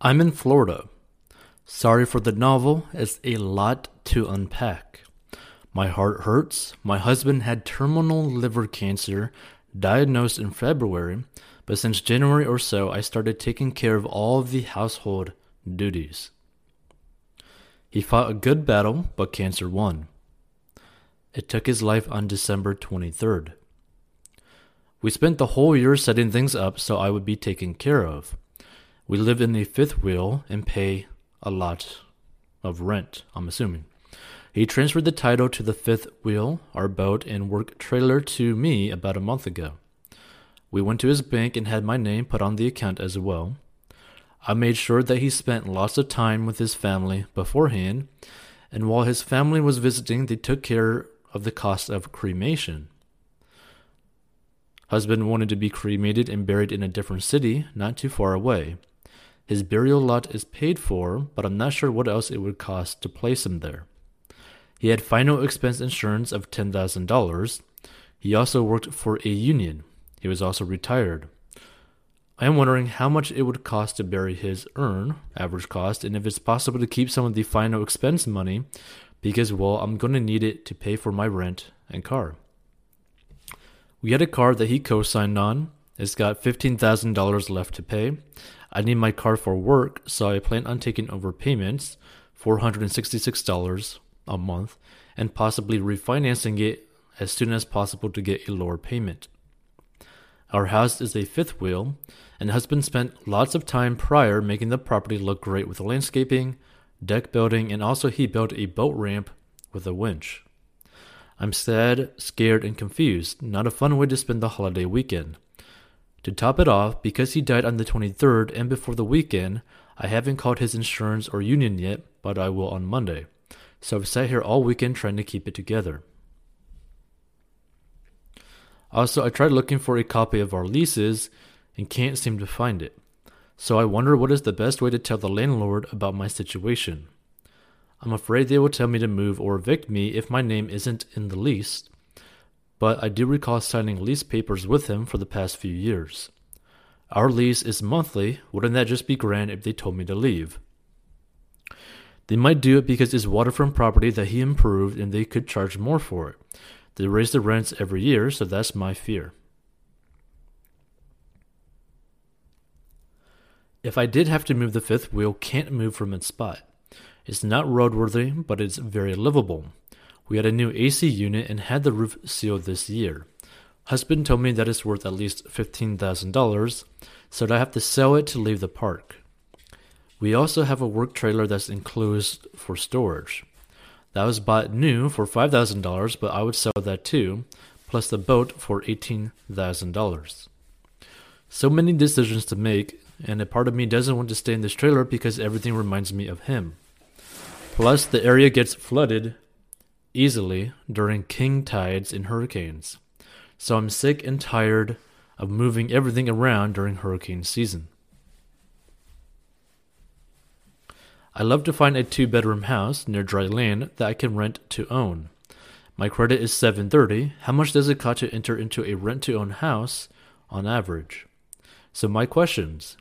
I'm in Florida. Sorry for the novel, it's a lot to unpack. My heart hurts. My husband had terminal liver cancer, diagnosed in February, but since January or so, I started taking care of all of the household duties. He fought a good battle, but cancer won. It took his life on December 23rd. We spent the whole year setting things up so I would be taken care of. We live in the fifth wheel and pay a lot of rent, I'm assuming. He transferred the title to the fifth wheel, our boat, and work trailer to me about a month ago. We went to his bank and had my name put on the account as well. I made sure that he spent lots of time with his family beforehand, and while his family was visiting, they took care of the cost of cremation. Husband wanted to be cremated and buried in a different city, not too far away. His burial lot is paid for, but I'm not sure what else it would cost to place him there. He had final expense insurance of $10,000. He also worked for a union. He was also retired. I am wondering how much it would cost to bury his urn, average cost, and if it's possible to keep some of the final expense money because, well, I'm going to need it to pay for my rent and car. We had a car that he co signed on. It's got $15,000 left to pay. I need my car for work, so I plan on taking over payments, $466 a month, and possibly refinancing it as soon as possible to get a lower payment. Our house is a fifth wheel, and husband spent lots of time prior making the property look great with landscaping, deck building, and also he built a boat ramp with a winch. I'm sad, scared, and confused. Not a fun way to spend the holiday weekend. To top it off, because he died on the 23rd and before the weekend, I haven't called his insurance or union yet, but I will on Monday. So I've sat here all weekend trying to keep it together. Also, I tried looking for a copy of our leases and can't seem to find it. So I wonder what is the best way to tell the landlord about my situation. I'm afraid they will tell me to move or evict me if my name isn't in the lease, but I do recall signing lease papers with him for the past few years. Our lease is monthly, wouldn't that just be grand if they told me to leave? They might do it because it's waterfront property that he improved and they could charge more for it. They raise the rents every year, so that's my fear. If I did have to move the fifth wheel, can't move from its spot. It's not roadworthy, but it's very livable. We had a new AC unit and had the roof sealed this year. Husband told me that it's worth at least $15,000, so I have to sell it to leave the park. We also have a work trailer that's enclosed for storage. That was bought new for $5,000, but I would sell that too, plus the boat for $18,000. So many decisions to make, and a part of me doesn't want to stay in this trailer because everything reminds me of him. Plus, the area gets flooded easily during king tides and hurricanes. So I'm sick and tired of moving everything around during hurricane season. I love to find a two bedroom house near dry land that I can rent to own. My credit is 730. How much does it cost to enter into a rent to own house on average? So, my questions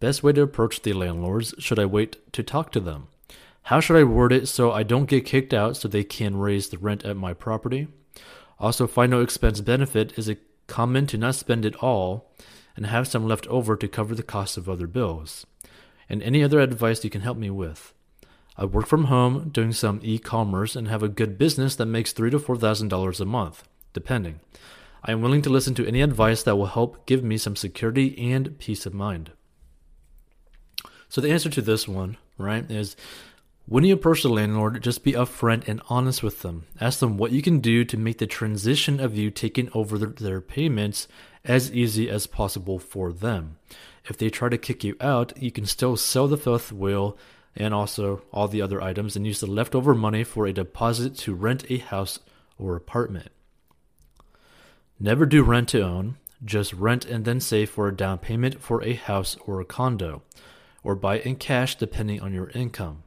Best way to approach the landlords? Should I wait to talk to them? How should I word it so I don't get kicked out so they can raise the rent at my property? Also, final expense benefit is a common to not spend it all and have some left over to cover the cost of other bills. And any other advice you can help me with. I work from home doing some e-commerce and have a good business that makes three to four thousand dollars a month, depending. I am willing to listen to any advice that will help give me some security and peace of mind. So the answer to this one, right, is when you approach the landlord, just be upfront and honest with them. Ask them what you can do to make the transition of you taking over their payments as easy as possible for them. If they try to kick you out, you can still sell the fifth wheel and also all the other items and use the leftover money for a deposit to rent a house or apartment. Never do rent to own, just rent and then save for a down payment for a house or a condo, or buy in cash depending on your income.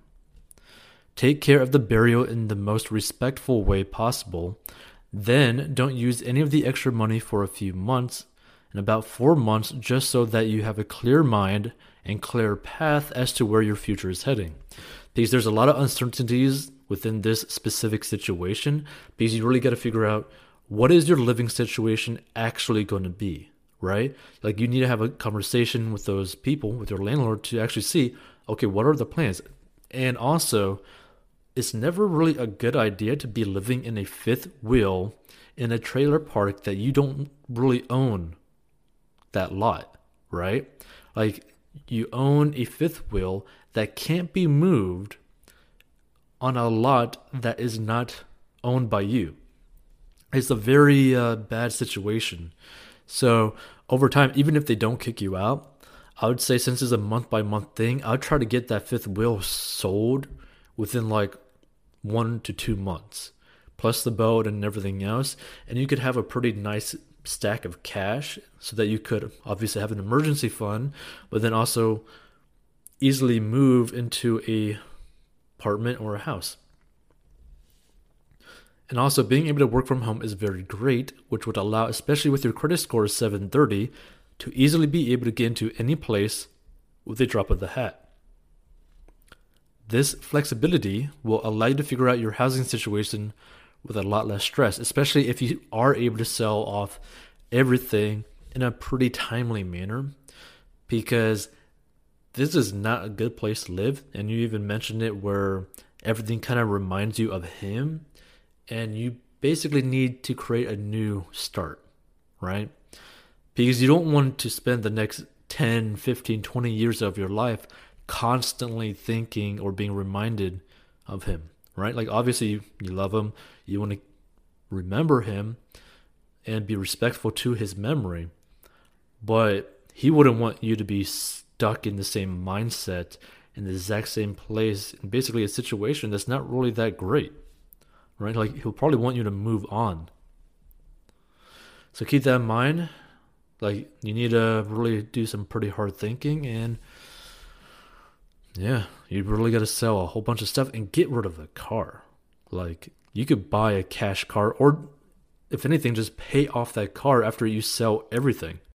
Take care of the burial in the most respectful way possible. Then don't use any of the extra money for a few months in about four months just so that you have a clear mind and clear path as to where your future is heading. Because there's a lot of uncertainties within this specific situation, because you really got to figure out what is your living situation actually going to be, right? Like you need to have a conversation with those people, with your landlord to actually see, okay, what are the plans? And also, it's never really a good idea to be living in a fifth wheel in a trailer park that you don't really own that lot, right? Like you own a fifth wheel that can't be moved on a lot that is not owned by you. It's a very uh, bad situation. So, over time, even if they don't kick you out, I would say since it's a month by month thing, I'd try to get that fifth wheel sold within like one to two months, plus the boat and everything else. And you could have a pretty nice stack of cash so that you could obviously have an emergency fund, but then also easily move into a apartment or a house. And also being able to work from home is very great, which would allow, especially with your credit score 730, to easily be able to get into any place with a drop of the hat. This flexibility will allow you to figure out your housing situation with a lot less stress, especially if you are able to sell off everything in a pretty timely manner because this is not a good place to live. And you even mentioned it where everything kind of reminds you of him, and you basically need to create a new start, right? Because you don't want to spend the next 10, 15, 20 years of your life constantly thinking or being reminded of him, right? Like, obviously, you, love him, you want to remember him and be respectful to his memory, but he wouldn't want you to be stuck in the same mindset in the exact same place in basically a situation that's not really that great, right? Like, he'll probably want you to move on. So keep that in mind. Like, you need to really do some pretty hard thinking and yeah, you really got to sell a whole bunch of stuff and get rid of the car. Like, you could buy a cash car, or if anything, just pay off that car after you sell everything.